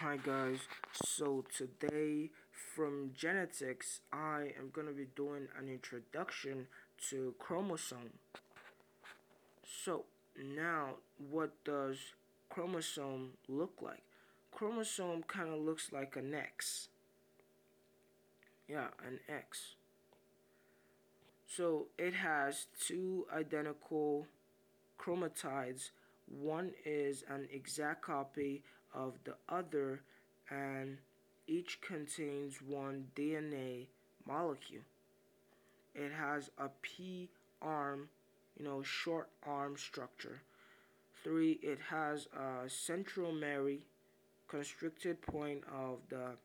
Hi guys, so today from genetics I am going to be doing an introduction to chromosome. So now what does chromosome look like? Chromosome kind of looks like an X. Yeah, an X. So it has two identical chromatids one is an exact copy of the other and each contains one DNA molecule. It has a P arm, you know, short arm structure. Three, it has a centromere constricted point of the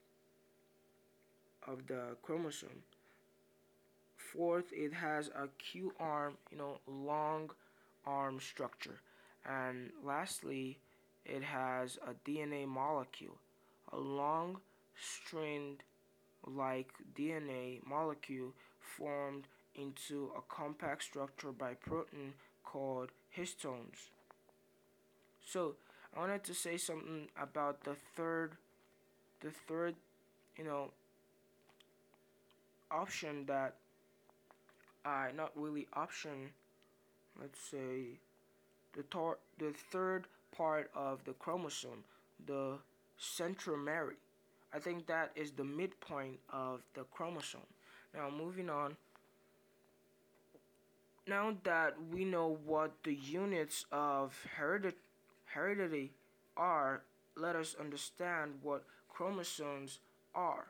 of the chromosome. Fourth, it has a Q arm, you know, long arm structure. And lastly, it has a DNA molecule, a long strand like DNA molecule formed into a compact structure by protein called histones. So I wanted to say something about the third the third you know option that I uh, not really option let's say the, tar- the third part of the chromosome, the centromere. I think that is the midpoint of the chromosome. Now, moving on. Now that we know what the units of heredity, are, let us understand what chromosomes are.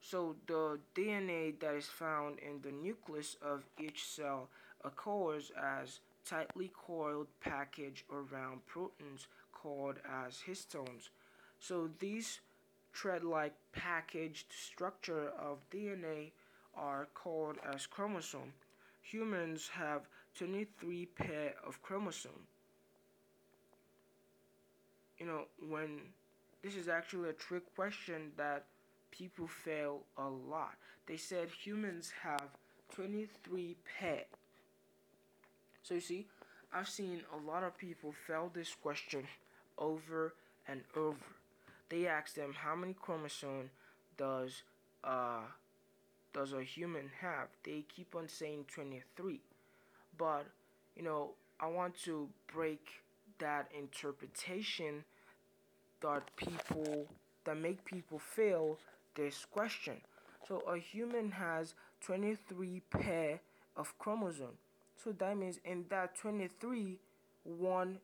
So the DNA that is found in the nucleus of each cell occurs as tightly coiled package around proteins called as histones. So these thread-like packaged structure of DNA are called as chromosome. Humans have 23 pair of chromosome. You know, when this is actually a trick question that people fail a lot. They said humans have 23 pair so you see, I've seen a lot of people fail this question over and over. They ask them how many chromosomes does uh does a human have? They keep on saying 23. But, you know, I want to break that interpretation that people that make people fail this question. So a human has 23 pair of chromosomes. So that means in that 23, 1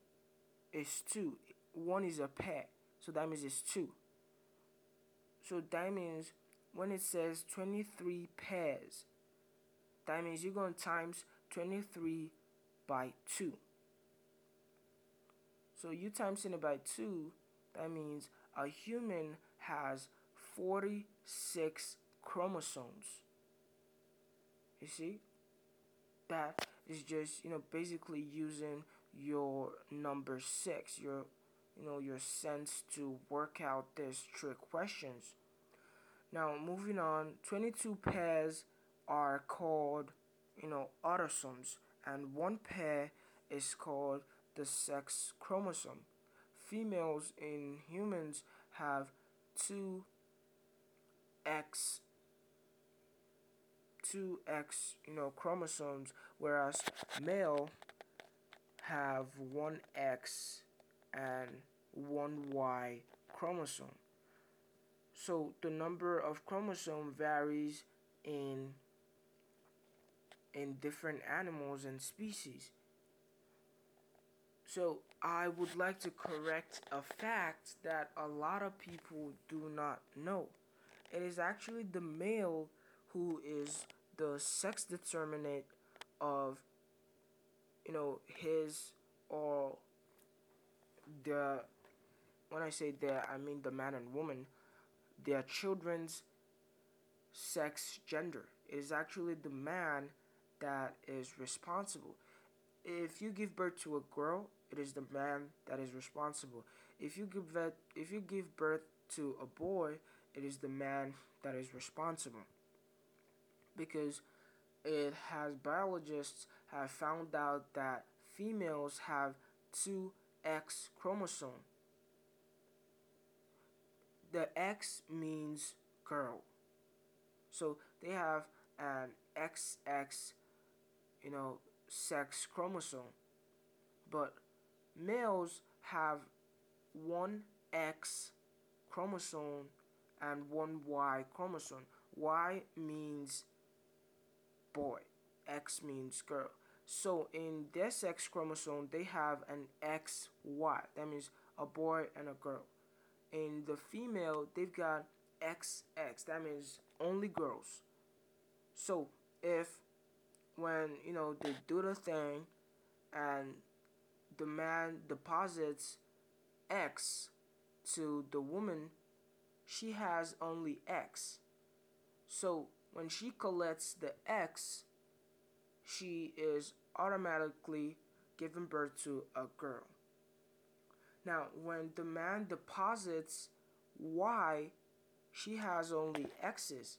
is 2. 1 is a pair. So that means it's 2. So that means when it says 23 pairs, that means you're going to times 23 by 2. So you times it by 2, that means a human has 46 chromosomes. You see? That is just you know basically using your number six your you know your sense to work out this trick questions. Now moving on 22 pairs are called you know autosomes and one pair is called the sex chromosome. Females in humans have two X two X, you know, chromosomes, whereas male have one X and one Y chromosome. So the number of chromosome varies in in different animals and species. So I would like to correct a fact that a lot of people do not know. It is actually the male who is the sex determinant of you know his or the when I say that I mean the man and woman their children's sex gender. It is actually the man that is responsible. If you give birth to a girl it is the man that is responsible. If you give birth if you give birth to a boy it is the man that is responsible because it has biologists have found out that females have two X chromosome. the X means girl. So they have an XX, you know, sex chromosome. But males have one X chromosome and one Y chromosome. Y means boy, X means girl. So in their sex chromosome, they have an XY. That means a boy and a girl. In the female, they've got XX. That means only girls. So if when you know they do the thing and the man deposits X to the woman, she has only X. So when she collects the X, she is automatically giving birth to a girl. Now, when the man deposits Y, she has only X's.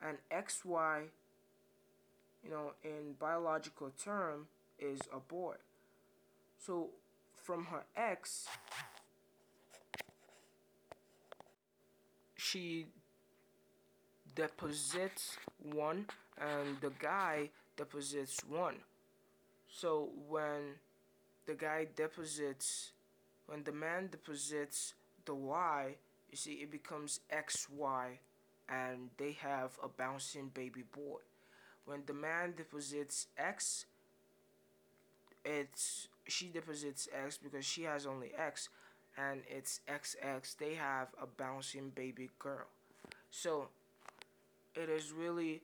And XY, you know, in biological term, is a boy. So from her X, she deposits one and the guy deposits one. So when the guy deposits, when the man deposits the Y, you see it becomes XY and they have a bouncing baby boy. When the man deposits X, it's she deposits X because she has only X and it's XX. They have a bouncing baby girl. So it is really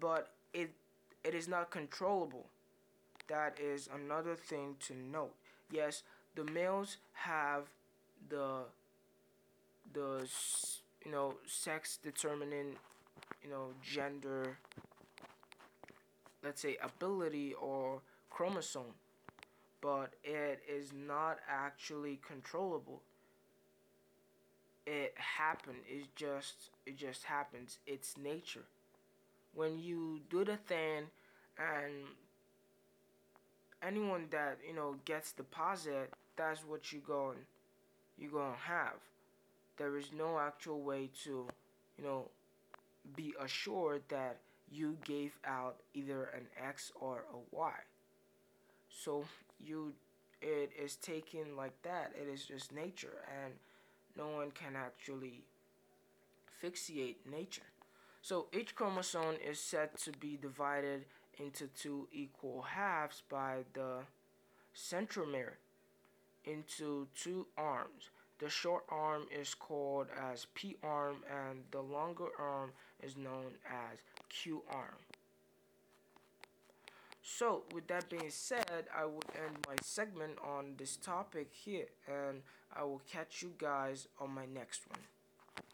but it it is not controllable. That is another thing to note. Yes, the males have the the you know sex determining you know gender let's say ability or chromosome but it is not actually controllable it happened it just it just happens. It's nature. When you do the thing and anyone that you know gets deposit that's what you're going you're gonna have. There is no actual way to you know be assured that you gave out either an X or a Y. So you it is taken like that. It is just nature. And no one can actually fixate nature so each chromosome is said to be divided into two equal halves by the centromere into two arms. The short arm is called as P arm and the longer arm is known as Q arm. So with that being said, I would end my segment on this topic here and I will catch you guys on my next one.